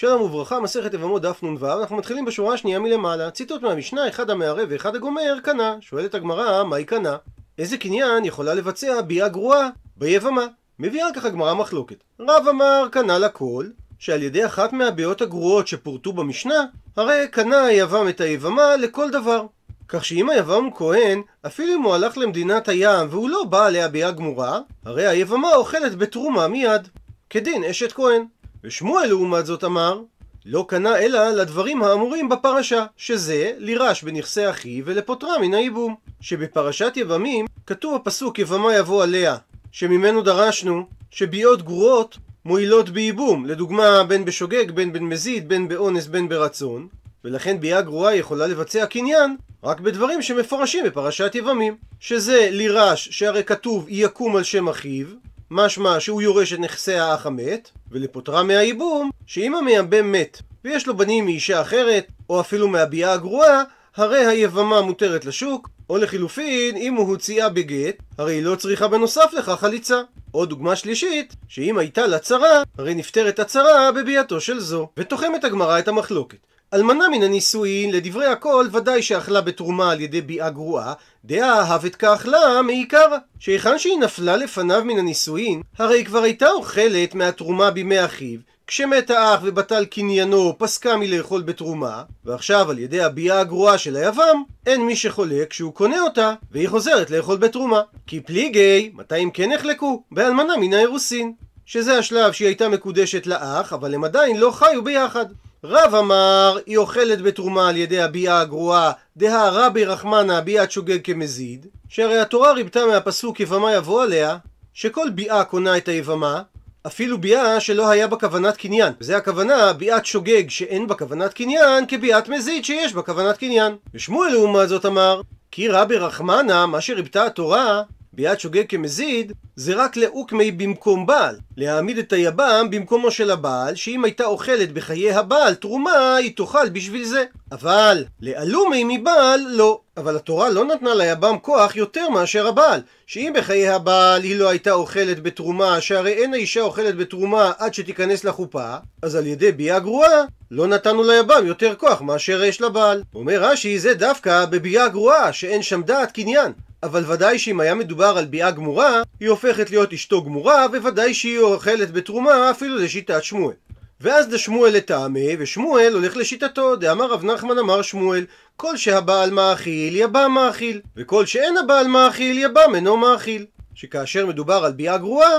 שלום וברכה, מסכת יבמות דף נ"ו, אנחנו מתחילים בשורה השנייה מלמעלה. ציטוט מהמשנה, אחד המערב ואחד הגומר, קנה. שואלת הגמרא, מהי קנה? איזה קניין יכולה לבצע ביאה גרועה ביבמה? מביאה על כך הגמרא מחלוקת. רב אמר, קנה לכל, שעל ידי אחת מהביאות הגרועות שפורטו במשנה, הרי קנה היבם את היבמה לכל דבר. כך שאם היבם כהן, אפילו אם הוא הלך למדינת הים והוא לא בא עליה ביאה גמורה, הרי היבמה אוכלת בתרומה מיד. כדין אשת כהן. ושמואל לעומת זאת אמר, לא קנה אלא לדברים האמורים בפרשה, שזה לירש בנכסי אחיו ולפוטרה מן הייבום. שבפרשת יבמים כתוב הפסוק יבמה יבוא עליה, שממנו דרשנו שביאות גרועות מועילות בייבום, לדוגמה בין בשוגג, בין במזיד, בין באונס, בין ברצון, ולכן ביאה גרועה יכולה לבצע קניין רק בדברים שמפורשים בפרשת יבמים, שזה לירש שהרי כתוב יקום על שם אחיו, משמע שהוא יורש את נכסי האח המת, ולפוטרה מהייבום, שאם המייבם מת ויש לו בנים מאישה אחרת, או אפילו מהביאה הגרועה, הרי היבמה מותרת לשוק, או לחילופין, אם הוא הוציאה בגט, הרי היא לא צריכה בנוסף לכך חליצה. או דוגמה שלישית, שאם הייתה לה צרה, הרי נפטרת הצרה בביאתו של זו. ותוחמת הגמרא את המחלוקת. אלמנה מן הנישואין, לדברי הכל, ודאי שאכלה בתרומה על ידי ביאה גרועה, דעה אהבת כאכלה מעיקרא. שהיכן שהיא נפלה לפניו מן הנישואין, הרי כבר הייתה אוכלת מהתרומה בימי אחיו, כשמת האח ובטל קניינו, פסקה מלאכול בתרומה, ועכשיו על ידי הביאה הגרועה של היבם, אין מי שחולק שהוא קונה אותה, והיא חוזרת לאכול בתרומה. כי פליגי, מתי הם כן נחלקו? באלמנה מן האירוסין. שזה השלב שהיא הייתה מקודשת לאח, אבל הם עדיין לא חיו ביחד. רב אמר, היא אוכלת בתרומה על ידי הביאה הגרועה, דהה רבי רחמנה ביאת שוגג כמזיד, שהרי התורה ריבתה מהפסוק יבמה יבוא עליה, שכל ביאה קונה את היבמה, אפילו ביאה שלא היה בה כוונת קניין. וזה הכוונה, ביאת שוגג שאין בה כוונת קניין, כביאת מזיד שיש בה כוונת קניין. ושמואל לעומת זאת אמר, כי רבי רחמנה, מה שריבתה התורה, ביאת שוגג כמזיד, זה רק לאוקמי במקום בעל. להעמיד את היבם במקומו של הבעל, שאם הייתה אוכלת בחיי הבעל תרומה, היא תאכל בשביל זה. אבל לאלומי מבעל, לא. אבל התורה לא נתנה ליבם כוח יותר מאשר הבעל. שאם בחיי הבעל היא לא הייתה אוכלת בתרומה, שהרי אין האישה אוכלת בתרומה עד שתיכנס לחופה, אז על ידי ביאה גרועה, לא נתנו ליבם יותר כוח מאשר יש לבעל. אומר רש"י, זה דווקא בביאה גרועה, שאין שם דעת קניין. אבל ודאי שאם היה מדובר על ביאה גמורה, היא הופכת להיות אשתו גמורה, וודאי שהיא אוכלת בתרומה אפילו לשיטת שמואל. ואז דשמואל לטעמי, ושמואל הולך לשיטתו, דאמר רב נחמן אמר שמואל, כל שהבעל מאכיל, יבם מאכיל, וכל שאין הבעל מאכיל, יבם אינו מאכיל. שכאשר מדובר על ביאה גרועה,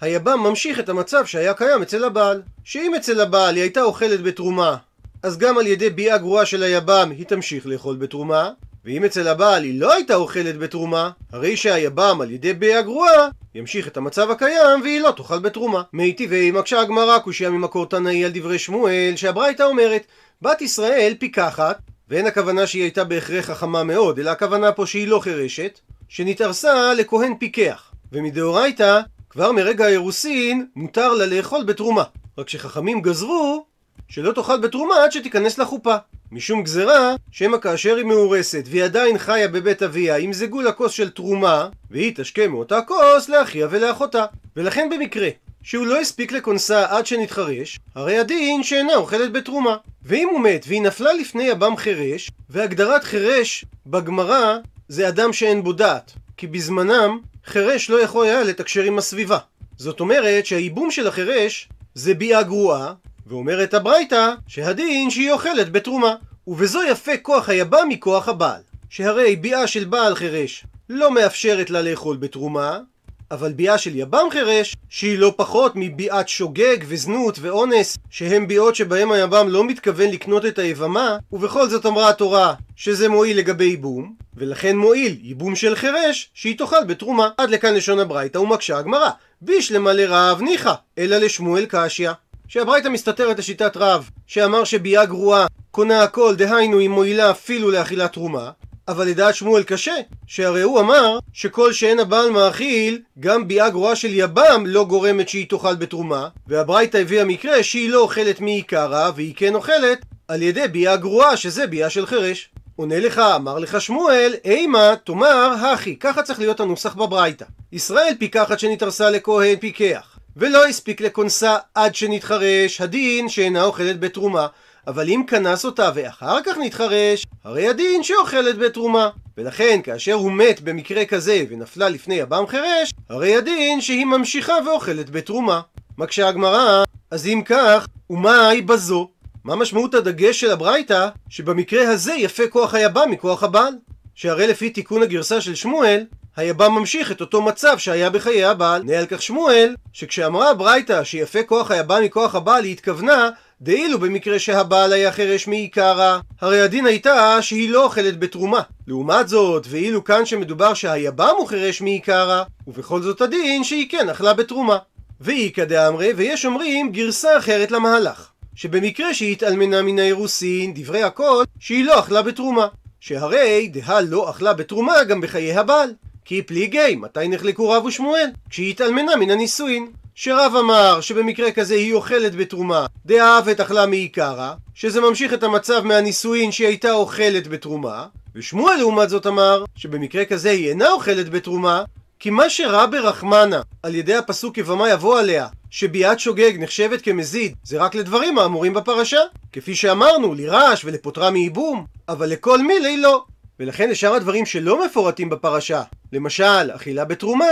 היבם ממשיך את המצב שהיה קיים אצל הבעל. שאם אצל הבעל היא הייתה אוכלת בתרומה, אז גם על ידי ביאה גרועה של היבם היא תמשיך לאכול בתרומה, ואם אצל הבעל היא לא הייתה אוכלת בתרומה, הרי שהיבם על ידי ביאה גרועה ימשיך את המצב הקיים והיא לא תאכל בתרומה. מיטיבי מקשה הגמרא קושייה ממקור תנאי על דברי שמואל שהברייתא אומרת בת ישראל פיקחת ואין הכוונה שהיא הייתה בהכרח חכמה מאוד אלא הכוונה פה שהיא לא חירשת שנתארסה לכהן פיקח ומדאורייתא כבר מרגע האירוסין מותר לה לאכול בתרומה רק שחכמים גזרו שלא תאכל בתרומה עד שתיכנס לחופה משום גזרה, שמא כאשר היא מאורסת והיא עדיין חיה בבית אביה, ימזגו לה כוס של תרומה, והיא תשקה מאותה כוס לאחיה ולאחותה. ולכן במקרה שהוא לא הספיק לכונסה עד שנתחרש, הרי הדין שאינה אוכלת בתרומה. ואם הוא מת והיא נפלה לפני יבם חירש, והגדרת חירש בגמרא זה אדם שאין בו דעת, כי בזמנם חירש לא יכול היה לתקשר עם הסביבה. זאת אומרת שהייבום של החירש זה ביאה גרועה, ואומרת הברייתא שהדין שהיא אוכלת בתרומה. ובזו יפה כוח היבם מכוח הבעל. שהרי ביאה של בעל חירש לא מאפשרת לה לאכול בתרומה, אבל ביאה של יבם חירש, שהיא לא פחות מביאת שוגג וזנות ואונס, שהם ביאות שבהם היבם לא מתכוון לקנות את היבמה, ובכל זאת אמרה התורה שזה מועיל לגבי ייבום, ולכן מועיל ייבום של חירש, שהיא תאכל בתרומה. עד לכאן לשון הברייתא ומקשה הגמרא. בישלמה לרב ניחא, אלא לשמואל קשיא. שהברייתא מסתתרת לשיטת רב, שאמר שביאה גרועה קונה הכל, דהיינו היא מועילה אפילו לאכילת תרומה, אבל לדעת שמואל קשה, שהרי הוא אמר שכל שאין הבעל מאכיל, גם ביאה גרועה של יבם לא גורמת שהיא תאכל בתרומה, והברייתא הביאה מקרה שהיא לא אוכלת מעיקרא, והיא כן אוכלת על ידי ביאה גרועה, שזה ביאה של חירש. עונה לך, אמר לך שמואל, אימה, תאמר, הכי, ככה צריך להיות הנוסח בברייתא. ישראל פיקחת שנתרסה לכהן פיקח. ולא הספיק לכונסה עד שנתחרש, הדין שאינה אוכלת בתרומה. אבל אם כנס אותה ואחר כך נתחרש, הרי הדין שאוכלת בתרומה. ולכן כאשר הוא מת במקרה כזה ונפלה לפני יבם חירש, הרי הדין שהיא ממשיכה ואוכלת בתרומה. מקשה הגמרא, אז אם כך, ומאי בזו? מה משמעות הדגש של הברייתא שבמקרה הזה יפה כוח היבם מכוח הבעל? שהרי לפי תיקון הגרסה של שמואל, היבם ממשיך את אותו מצב שהיה בחיי הבעל. נהיה על כך שמואל, שכשאמרה הברייתא שיפה כוח היבם מכוח הבעל, היא התכוונה דאילו במקרה שהבעל היה חירש מעיקרא, הרי הדין הייתה שהיא לא אוכלת בתרומה. לעומת זאת, ואילו כאן שמדובר שהיבם הוא חירש מעיקרא, ובכל זאת הדין שהיא כן אכלה בתרומה. ואיכא דאמרי, ויש אומרים גרסה אחרת למהלך. שבמקרה שהיא התאלמנה מן האירוסין, דברי הכל, שהיא לא אכלה בתרומה. שהרי דהה לא אכלה בתרומה גם בחיי הבעל. כי פליגי, מתי נחלקו רב ושמואל? כשהיא התאלמנה מן הנישואין. שרב אמר שבמקרה כזה היא אוכלת בתרומה, דאהבת אכלה מעיקרא, שזה ממשיך את המצב מהנישואין שהיא הייתה אוכלת בתרומה, ושמואל לעומת זאת אמר שבמקרה כזה היא אינה אוכלת בתרומה, כי מה שראה ברחמנה על ידי הפסוק יבמה יבוא עליה, שביאת שוגג נחשבת כמזיד, זה רק לדברים האמורים בפרשה. כפי שאמרנו, לירש ולפוטרה מייבום, אבל לכל מילי לא. ולכן לשאר הדברים שלא מפורטים בפרשה, למשל אכילה בתרומה,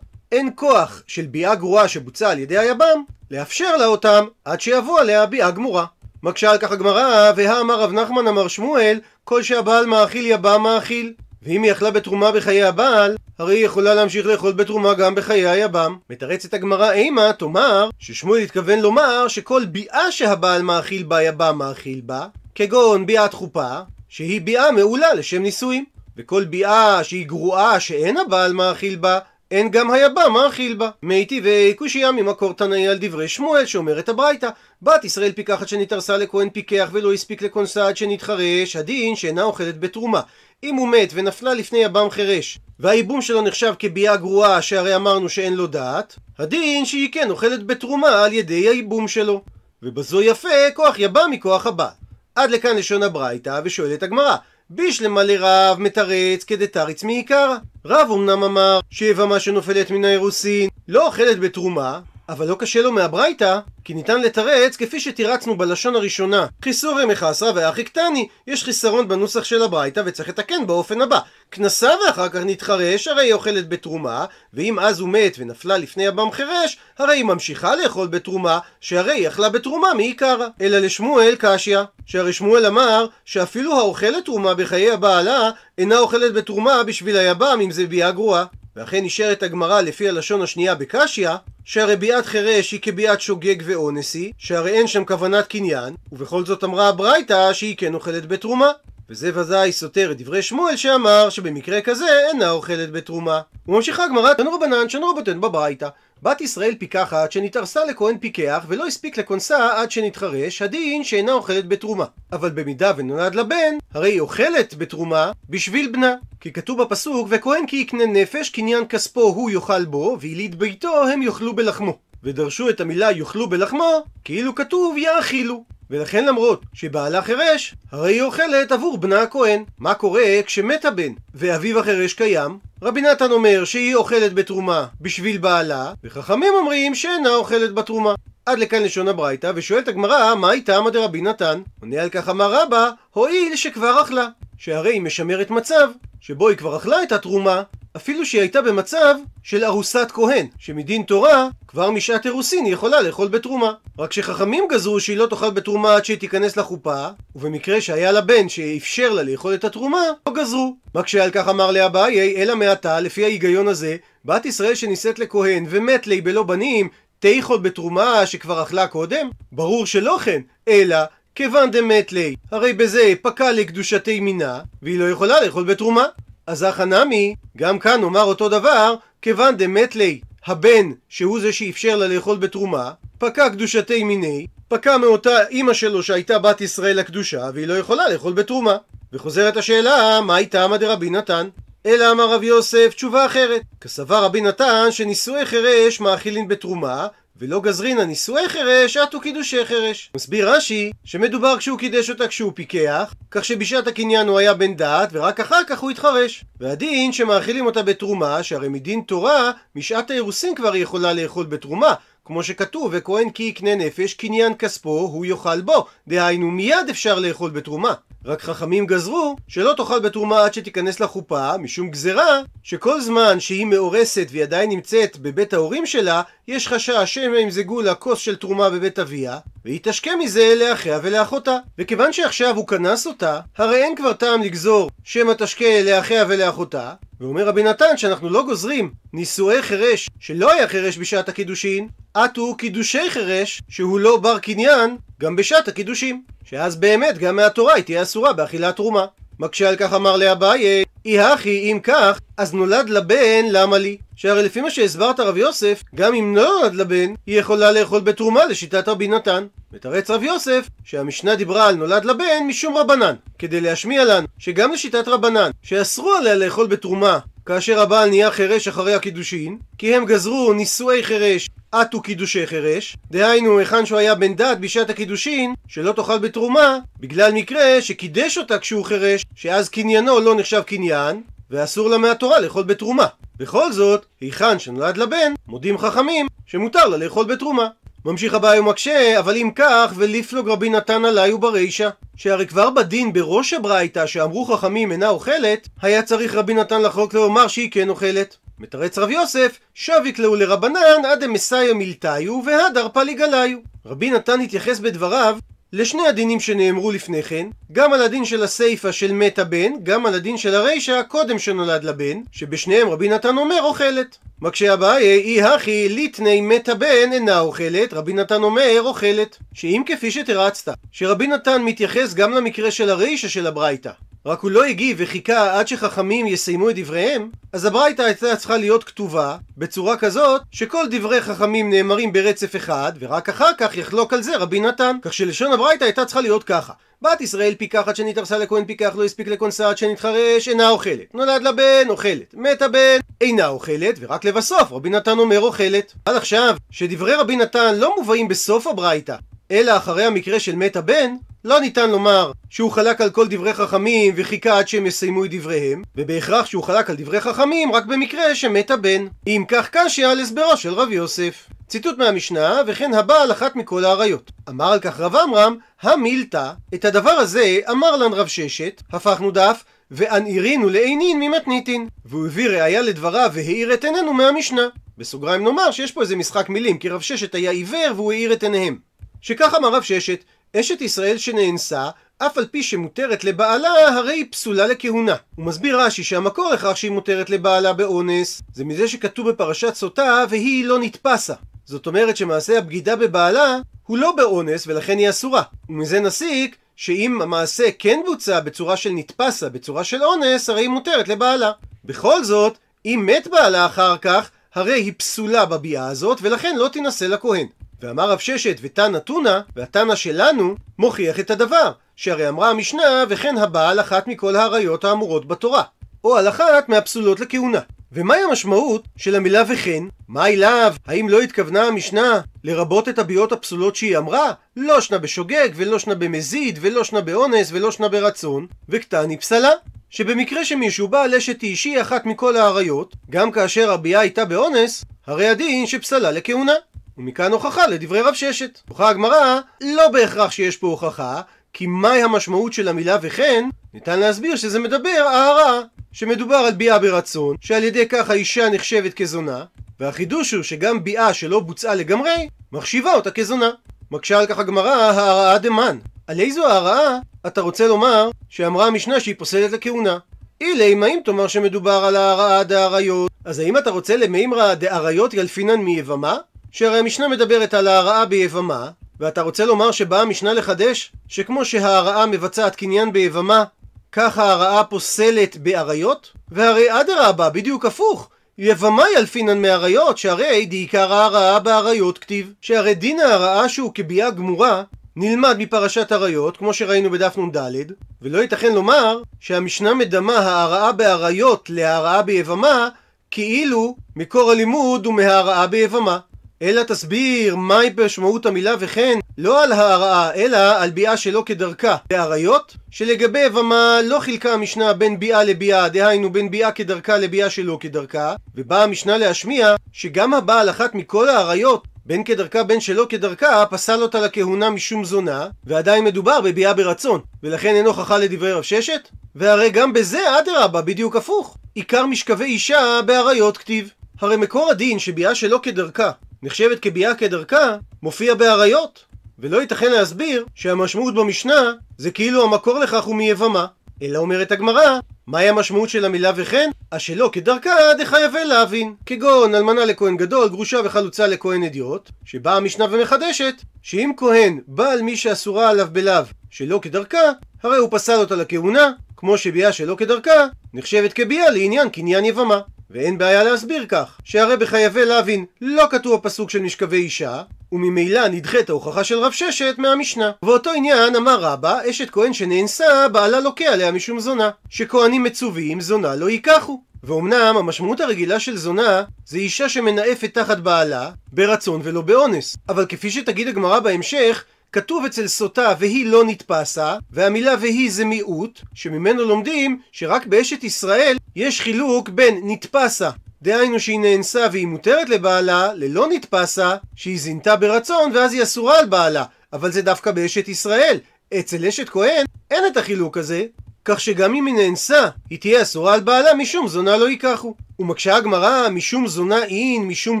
אין כוח של ביאה גרועה שבוצעה על ידי היבם, לאפשר לה אותם עד שיבוא עליה ביאה גמורה. מקשה על כך הגמרא, והאמר רב נחמן אמר שמואל, כל שהבעל מאכיל יבם מאכיל. ואם היא אכלה בתרומה בחיי הבעל, הרי היא יכולה להמשיך לאכול בתרומה גם בחיי היבם. מתרצת הגמרא אימה, תאמר, ששמואל התכוון לומר שכל ביאה שהבעל מאכיל בה יבם מאכיל בה, כגון ביאת חופה, שהיא ביאה מעולה לשם נישואים. וכל ביאה שהיא גרועה שאין הבעל מאכיל בה, אין גם היבם מאכיל בה. מי טבעי ממקור תנאי על דברי שמואל שאומרת הברייתא בת ישראל פיקחת שנתארסה לכהן פיקח ולא הספיק לכונסה עד שנתחרש, הדין שאינה אוכלת בתרומה. אם הוא מת ונפלה לפני יבם חירש, והייבום שלו נחשב כביאה גרועה שהרי אמרנו שאין לו דעת, הדין שהיא כן אוכלת בתרומה על ידי הייבום שלו. ובזו יפה כוח יבם מכוח הבעל. עד לכאן לשון הברייתא ושואלת הגמרא בישלמה לרב מתרץ כדתריץ מעיקרא. רב אמנם אמר שיבמה שנופלת מן האירוסין לא אוכלת בתרומה, אבל לא קשה לו מהברייתא, כי ניתן לתרץ כפי שתירצנו בלשון הראשונה. חיסורי מחסרא ואחי קטני, יש חיסרון בנוסח של הברייתא וצריך לתקן באופן הבא. כנסה ואחר כך נתחרש, הרי היא אוכלת בתרומה, ואם אז הוא מת ונפלה לפני הבם חירש, הרי היא ממשיכה לאכול בתרומה, שהרי היא אכלה בתרומה מעיקרא. אלא לשמואל קשיא, שהרי שמואל אמר שאפילו האוכלת תרומה בחיי הבעלה, אינה אוכלת בתרומה בשביל היבם אם זה ביאה גרועה. ואכן נשארת הגמרא לפי הלשון השנייה בקשיא, שהרי ביאת חירש היא כביאת שוגג ואונסי, שהרי אין שם כוונת קניין, ובכל זאת אמרה הברייתא שהיא כן אוכלת בתרומה. וזה ודאי סותר את דברי שמואל שאמר שבמקרה כזה אינה אוכלת בתרומה. וממשיכה הגמרא, תנו רבנן שנו רבותינו בברייתא. בת ישראל פיקחת שנתארסה לכהן פיקח ולא הספיק לכונסה עד שנתחרש, הדין שאינה אוכלת בתרומה. אבל במידה ונולד לה בן, הרי היא אוכלת בתרומה בשביל בנה. כי כתוב בפסוק, וכהן כי יקנה נפש, קניין כספו הוא יאכל בו, ויליד ביתו הם יאכלו בלחמו. ודרשו את המילה יאכלו בלחמו, כאילו כתוב יאכילו. ולכן למרות שבעלה חירש, הרי היא אוכלת עבור בנה הכהן. מה קורה כשמת הבן ואביו החירש קיים? רבי נתן אומר שהיא אוכלת בתרומה בשביל בעלה, וחכמים אומרים שאינה אוכלת בתרומה. עד לכאן לשון הברייתא, ושואלת הגמרא, מה איתה עמא דרבי נתן? עונה על כך אמר רבא, הואיל שכבר אכלה. שהרי היא משמרת מצב שבו היא כבר אכלה את התרומה, אפילו שהיא הייתה במצב של ארוסת כהן, שמדין תורה, כבר משעת אירוסין היא יכולה לאכול בתרומה. רק שחכמים גזרו שהיא לא תאכל בתרומה עד שהיא תיכנס לחופה, ובמקרה שהיה לה בן שאפשר לה לאכול את התרומה, לא גזרו. רק שעל כך אמר לאביי, אלא מעתה, לפי ההיגיון הזה, בת ישראל שנישאת לכהן ומת לי בלא בנים, תאכול בתרומה שכבר אכלה קודם? ברור שלא כן, אלא כיוון דמת לי, הרי בזה פקע לקדושתי מינה, והיא לא יכולה לאכול בתרומה. אז אחא נמי, גם כאן נאמר אותו דבר, כיוון דמת לי, הבן, שהוא זה שאפשר לה לאכול בתרומה, פקע קדושתי מיני, פקע מאותה אימא שלו שהייתה בת ישראל הקדושה, והיא לא יכולה לאכול בתרומה. וחוזרת השאלה, מה הייתה עמא דרבי נתן? אלא אמר רבי יוסף תשובה אחרת. כסבר רבי נתן שנישואי חירש מאכילים בתרומה, ולא גזרינא נישואי חירש, עטו קידושי חירש. מסביר רש"י, שמדובר כשהוא קידש אותה כשהוא פיקח, כך שבשעת הקניין הוא היה בן דעת, ורק אחר כך הוא התחרש. והדין שמאכילים אותה בתרומה, שהרי מדין תורה, משעת האירוסין כבר היא יכולה לאכול בתרומה, כמו שכתוב, וכהן כי יקנה נפש, קניין כספו, הוא יאכל בו. דהיינו, מיד אפשר לאכול בתרומה. רק חכמים גזרו שלא תאכל בתרומה עד שתיכנס לחופה, משום גזרה שכל זמן שהיא מאורסת והיא עדיין נמצאת בבית ההורים שלה, יש חשש שמא ימזגו לה כוס של תרומה בבית אביה, והיא תשקה מזה לאחיה ולאחותה. וכיוון שעכשיו הוא כנס אותה, הרי אין כבר טעם לגזור שמא תשקה לאחיה ולאחותה, ואומר רבי נתן שאנחנו לא גוזרים נישואי חירש שלא היה חירש בשעת הקידושין, עטו קידושי חירש שהוא לא בר קניין גם בשעת הקידושים. שאז באמת גם מהתורה היא תהיה אסורה באכילת תרומה. מקשה על כך אמר לאביי, אי הכי אם כך, אז נולד לבן למה לי? שהרי לפי מה שהסברת רב יוסף, גם אם לא נולד לבן, היא יכולה לאכול בתרומה לשיטת רבי נתן. מתרץ רב יוסף שהמשנה דיברה על נולד לבן משום רבנן, כדי להשמיע לנו שגם לשיטת רבנן, שאסרו עליה לאכול בתרומה כאשר הבעל נהיה חירש אחרי הקידושין, כי הם גזרו נישואי חירש עטו קידושי חירש, דהיינו היכן שהוא היה בן דת בשעת הקידושין, שלא תאכל בתרומה, בגלל מקרה שקידש אותה כשהוא חירש, שאז קניינו לא נחשב קניין, ואסור לה מהתורה לאכול בתרומה. בכל זאת, היכן שנולד לבן, מודים חכמים שמותר לה לאכול בתרומה. ממשיך הבא ומקשה, אבל אם כך, וליפלוג רבי נתן עלי וברישה. שהרי כבר בדין בראש הברייתא שאמרו חכמים אינה אוכלת, היה צריך רבי נתן לחוק לאומר שהיא כן אוכלת. מתרץ רב יוסף, שביק להו לרבנן עד אמסאיה מילתאיו והדר פליגליו. רבי נתן התייחס בדבריו לשני הדינים שנאמרו לפני כן, גם על הדין של הסיפא של מת הבן, גם על הדין של הרישא קודם שנולד לבן, שבשניהם רבי נתן אומר אוכלת. מקשה אביי, אי הכי ליטני מת הבן אינה אוכלת, רבי נתן אומר אוכלת. שאם כפי שתרצת, שרבי נתן מתייחס גם למקרה של הרישא של הברייתא, רק הוא לא הגיב וחיכה עד שחכמים יסיימו את דבריהם, אז הברייתא הייתה צריכה להיות כתובה בצורה כזאת שכל דברי חכמים נאמרים ברצף אחד, ורק אחר כך יחלוק על זה רבי נתן. כך שלשון הברייתא הייתה צריכה להיות ככה: בת ישראל פיקחת שנתארסה לכהן פיקח לא הספיק לכונסה עד שנתחרש אינה אוכלת. נולד לבן אוכלת. מת הבן אינה אוכלת, ורק לבסוף רבי נתן אומר אוכלת. עד עכשיו, שדברי רבי נתן לא מובאים בסוף הברייתא, אלא אחרי המקרה של מת הבן, לא ניתן לומר שהוא חלק על כל דברי חכמים וחיכה עד שהם יסיימו את דבריהם, ובהכרח שהוא חלק על דברי חכמים רק במקרה שמת הבן. אם כך קשיא על הסברו של רב יוסף. ציטוט מהמשנה, וכן הבעל אחת מכל האריות. אמר על כך רב עמרם, המילתא, את הדבר הזה אמר לן רב ששת, הפכנו דף, ואנעירינו לעינין ממתניתין. והוא הביא ראיה לדבריו והאיר את עינינו מהמשנה. בסוגריים נאמר שיש פה איזה משחק מילים, כי רב ששת היה עיוור והוא האיר את עיניהם. שכך אמר רב ששת, אשת ישראל שנאנסה, אף על פי שמותרת לבעלה, הרי היא פסולה לכהונה. הוא מסביר רש"י שהמקור לכך שהיא מותרת לבעלה באונס, זה מזה שכתוב בפרשת סוטה, והיא לא נתפסה. זאת אומרת שמעשה הבגידה בבעלה הוא לא באונס ולכן היא אסורה. ומזה נסיק שאם המעשה כן בוצע בצורה של נתפסה, בצורה של אונס, הרי היא מותרת לבעלה. בכל זאת, אם מת בעלה אחר כך, הרי היא פסולה בביאה הזאת, ולכן לא תינשא לכהן. ואמר רב ששת ותנא תונא, והתנא שלנו, מוכיח את הדבר, שהרי אמרה המשנה, וכן הבעל אחת מכל האריות האמורות בתורה, או על אחת מהפסולות לכהונה. ומהי המשמעות של המילה וכן? מה אליו? האם לא התכוונה המשנה לרבות את הביאות הפסולות שהיא אמרה? לא שנה בשוגג, ולא שנה במזיד, ולא שנה באונס, ולא שנה ברצון, וקטני פסלה. שבמקרה שמישהו בא לשת אישי אחת מכל האריות, גם כאשר הביאה הייתה באונס, הרי הדין שפסלה לכהונה. ומכאן הוכחה לדברי רב ששת. הוכחה הגמרא, לא בהכרח שיש פה הוכחה, כי מהי המשמעות של המילה וכן? ניתן להסביר שזה מדבר אהרה, שמדובר על ביאה ברצון, שעל ידי כך האישה נחשבת כזונה, והחידוש הוא שגם ביאה שלא בוצעה לגמרי, מחשיבה אותה כזונה. מקשה על כך הגמרא, ההרעה דמן. על איזו ההרעה אתה רוצה לומר שאמרה המשנה שהיא פוסלת לכהונה? אילי, אם תאמר שמדובר על ההרעה דאריות, אז האם אתה רוצה למימרא דאריות ילפינן מיבמה? שהרי המשנה מדברת על ההרעה ביבמה, ואתה רוצה לומר שבאה המשנה לחדש שכמו שההרעה מבצעת קניין ביבמה, כך ההרעה פוסלת באריות? והרי אדרבה, בדיוק הפוך. יבמה ילפינן מאריות, שהרי דעיקר ההרעה באריות כתיב. שהרי דין ההרעה שהוא כביאה גמורה, נלמד מפרשת אריות, כמו שראינו בדף נ"ד, ולא ייתכן לומר שהמשנה מדמה ההרעה באריות להרעה ביבמה, כאילו מקור הלימוד הוא מהרעה ביבמה. אלא תסביר מהי משמעות המילה וכן לא על ההרעה, אלא על ביאה שלא כדרכה. באריות, שלגבי יבמה לא חילקה המשנה בין ביאה לביאה, דהיינו בין ביאה כדרכה לביאה שלא כדרכה, ובאה המשנה להשמיע שגם הבעל אחת מכל האריות בין כדרכה בין שלא כדרכה, פסל אותה לכהונה משום זונה, ועדיין מדובר בביאה ברצון, ולכן אין הוכחה לדברי רב ששת? והרי גם בזה אדרבה, בדיוק הפוך. עיקר משכבי אישה באריות כתיב. הרי מקור הדין שביאה שלא כדרכה נחשבת כביאה כדרכה, מופיע באריות. ולא ייתכן להסביר שהמשמעות במשנה זה כאילו המקור לכך הוא מיבמה. אלא אומרת הגמרא, מהי המשמעות של המילה וכן? השלא כדרכה דחייבי להבין. כגון אלמנה לכהן גדול, גרושה וחלוצה לכהן אדיוט, שבאה המשנה ומחדשת, שאם כהן בא על מי שאסורה עליו בלאו שלא כדרכה, הרי הוא פסל אותה לכהונה, כמו שביאה שלא כדרכה, נחשבת כביאה לעניין קניין יבמה. ואין בעיה להסביר כך, שהרי בחייבי להבין לא כתוב הפסוק של משכבי אישה, וממילא נדחית ההוכחה של רב ששת מהמשנה. ובאותו עניין אמר רבא, אשת כהן שנאנסה, בעלה לוקה עליה משום זונה, שכהנים מצווים זונה לא ייקחו. ואומנם המשמעות הרגילה של זונה זה אישה שמנאפת תחת בעלה ברצון ולא באונס. אבל כפי שתגיד הגמרא בהמשך, כתוב אצל סוטה והיא לא נתפסה, והמילה והיא זה מיעוט, שממנו לומדים שרק באשת ישראל יש חילוק בין נתפסה, דהיינו שהיא נאנסה והיא מותרת לבעלה, ללא נתפסה, שהיא זינתה ברצון ואז היא אסורה על בעלה, אבל זה דווקא באשת ישראל. אצל אשת כהן אין את החילוק הזה, כך שגם אם היא נאנסה, היא תהיה אסורה על בעלה משום זונה לא ייקחו. ומקשה הגמרא, משום זונה אין, משום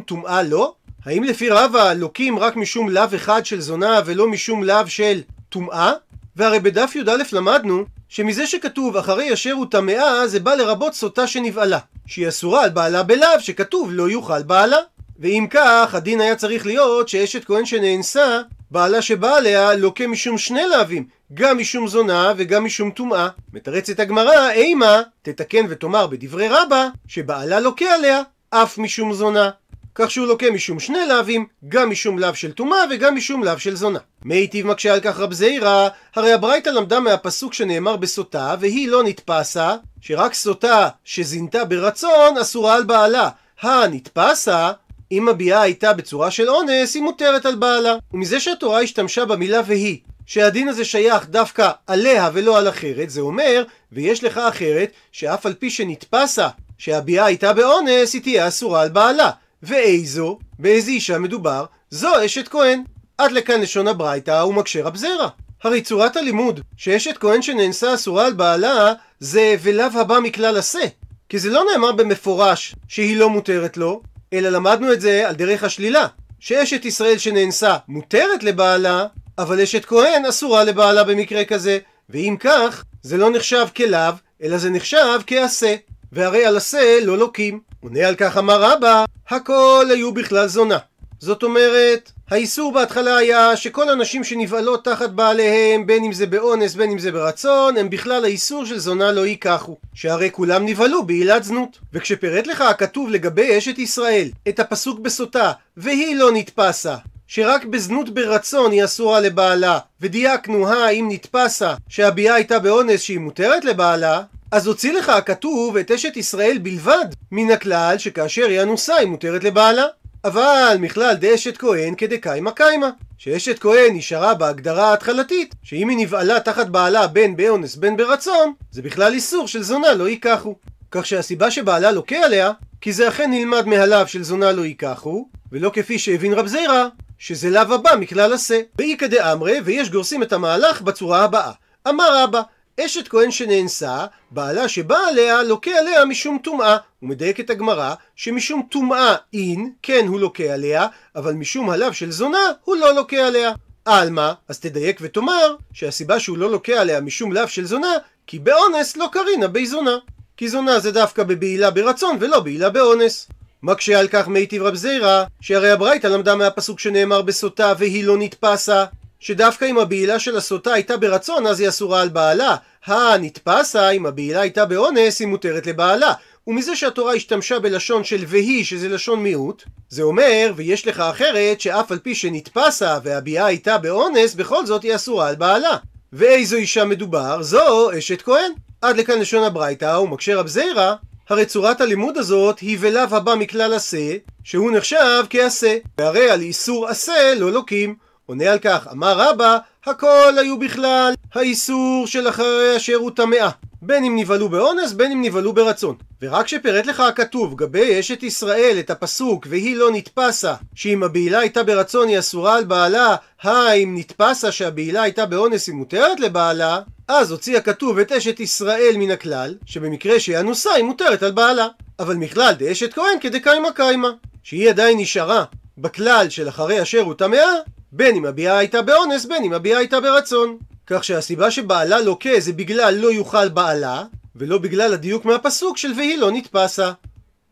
טומאה לא? האם לפי רבא לוקים רק משום לאו אחד של זונה ולא משום לאו של טומאה? והרי בדף י"א למדנו שמזה שכתוב אחרי אשר הוא טמאה זה בא לרבות סוטה שנבעלה שהיא אסורה על בעלה בלאו שכתוב לא יוכל בעלה ואם כך הדין היה צריך להיות שאשת כהן שנאנסה בעלה שבא עליה לוקה משום שני לאווים גם משום זונה וגם משום טומאה. מתרצת הגמרא אימה תתקן ותאמר בדברי רבא שבעלה לוקה עליה אף משום זונה כך שהוא לוקה משום שני לאווים, גם משום לאו של טומאה וגם משום לאו של זונה. מיטיב מקשה על כך רב זעירא, הרי הברייתא למדה מהפסוק שנאמר בסוטה, והיא לא נתפסה, שרק סוטה שזינתה ברצון אסורה על בעלה. הנתפסה, אם הביאה הייתה בצורה של אונס, היא מותרת על בעלה. ומזה שהתורה השתמשה במילה והיא, שהדין הזה שייך דווקא עליה ולא על אחרת, זה אומר, ויש לך אחרת, שאף על פי שנתפסה שהביאה הייתה באונס, היא תהיה אסורה על בעלה. ואיזו, באיזה אישה מדובר, זו אשת כהן. עד לכאן לשון הברייתא ומקשה רב זרע. הרי צורת הלימוד שאשת כהן שנאנסה אסורה על בעלה זה ולאו הבא מכלל עשה. כי זה לא נאמר במפורש שהיא לא מותרת לו, אלא למדנו את זה על דרך השלילה. שאשת ישראל שנאנסה מותרת לבעלה, אבל אשת כהן אסורה לבעלה במקרה כזה. ואם כך, זה לא נחשב כלאו, אלא זה נחשב כעשה. והרי על עשה לא לוקים. עונה על כך אמר רבא, הכל היו בכלל זונה. זאת אומרת, האיסור בהתחלה היה שכל הנשים שנבעלות תחת בעליהם, בין אם זה באונס בין אם זה ברצון, הם בכלל האיסור של זונה לא ייקחו. שהרי כולם נבהלו בעילת זנות. וכשפירט לך הכתוב לגבי אשת ישראל את הפסוק בסוטה, והיא לא נתפסה, שרק בזנות ברצון היא אסורה לבעלה, ודייקנו האם נתפסה שהביאה הייתה באונס שהיא מותרת לבעלה, אז הוציא לך הכתוב את אשת ישראל בלבד מן הכלל שכאשר היא אנוסה היא מותרת לבעלה. אבל מכלל דאשת כהן כדקיימא קיימא שאשת כהן נשארה בהגדרה ההתחלתית שאם היא נבעלה תחת בעלה בין באונס בין ברצון זה בכלל איסור של זונה לא ייקחו. כך שהסיבה שבעלה לוקה עליה כי זה אכן נלמד מהלאו של זונה לא ייקחו ולא כפי שהבין רב זירא שזה לאו הבא מכלל עשה. באיכא דאמרי ויש גורסים את המהלך בצורה הבאה. אמר רבא אשת כהן שנאנסה, בעלה שבא עליה לוקה עליה משום טומאה. הוא מדייק את הגמרא שמשום טומאה אין, כן הוא לוקה עליה, אבל משום הלאו של זונה הוא לא לוקה עליה. עלמא, אז תדייק ותאמר שהסיבה שהוא לא לוקה עליה משום לאו של זונה, כי באונס לא קרינה בי זונה. כי זונה זה דווקא בבעילה ברצון ולא בעילה באונס. מקשה על כך מיטיב רב זירא, שהרי הברייתא למדה מהפסוק שנאמר בסוטה והיא לא נתפסה, שדווקא אם הבעילה של הסוטה הייתה ברצון אז היא אסורה על בעלה. הנתפסה אם הבעילה הייתה באונס היא מותרת לבעלה. ומזה שהתורה השתמשה בלשון של והיא שזה לשון מיעוט, זה אומר ויש לך אחרת שאף על פי שנתפסה והביאה הייתה באונס בכל זאת היא אסורה על בעלה. ואיזו אישה מדובר? זו אשת כהן. עד לכאן לשון הברייתא ומקשה רב זירא הרי צורת הלימוד הזאת היא ולאו הבא מכלל עשה, שהוא נחשב כעשה, והרי על איסור עשה לא לוקים. עונה על כך, אמר רבא, הכל היו בכלל האיסור של אחרי אשר הוא טמאה. בין אם נבהלו באונס, בין אם נבהלו ברצון. ורק שפירט לך הכתוב גבי אשת ישראל את הפסוק והיא לא נתפסה, שאם הבעילה הייתה ברצון היא אסורה על בעלה, האם נתפסה שהבעילה הייתה באונס היא מותרת לבעלה, אז הוציא הכתוב את אשת ישראל מן הכלל, שבמקרה שהיא אנוסה היא מותרת על בעלה. אבל מכלל דאשת כהן כדקיימא קיימא, שהיא עדיין נשארה בכלל של אחרי אשר הוא טמאה, בין אם הביאה הייתה באונס, בין אם הביאה הייתה ברצון. כך שהסיבה שבעלה לוקה זה בגלל לא יוכל בעלה, ולא בגלל הדיוק מהפסוק של והיא לא נתפסה.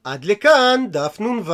עד לכאן דף נ"ו.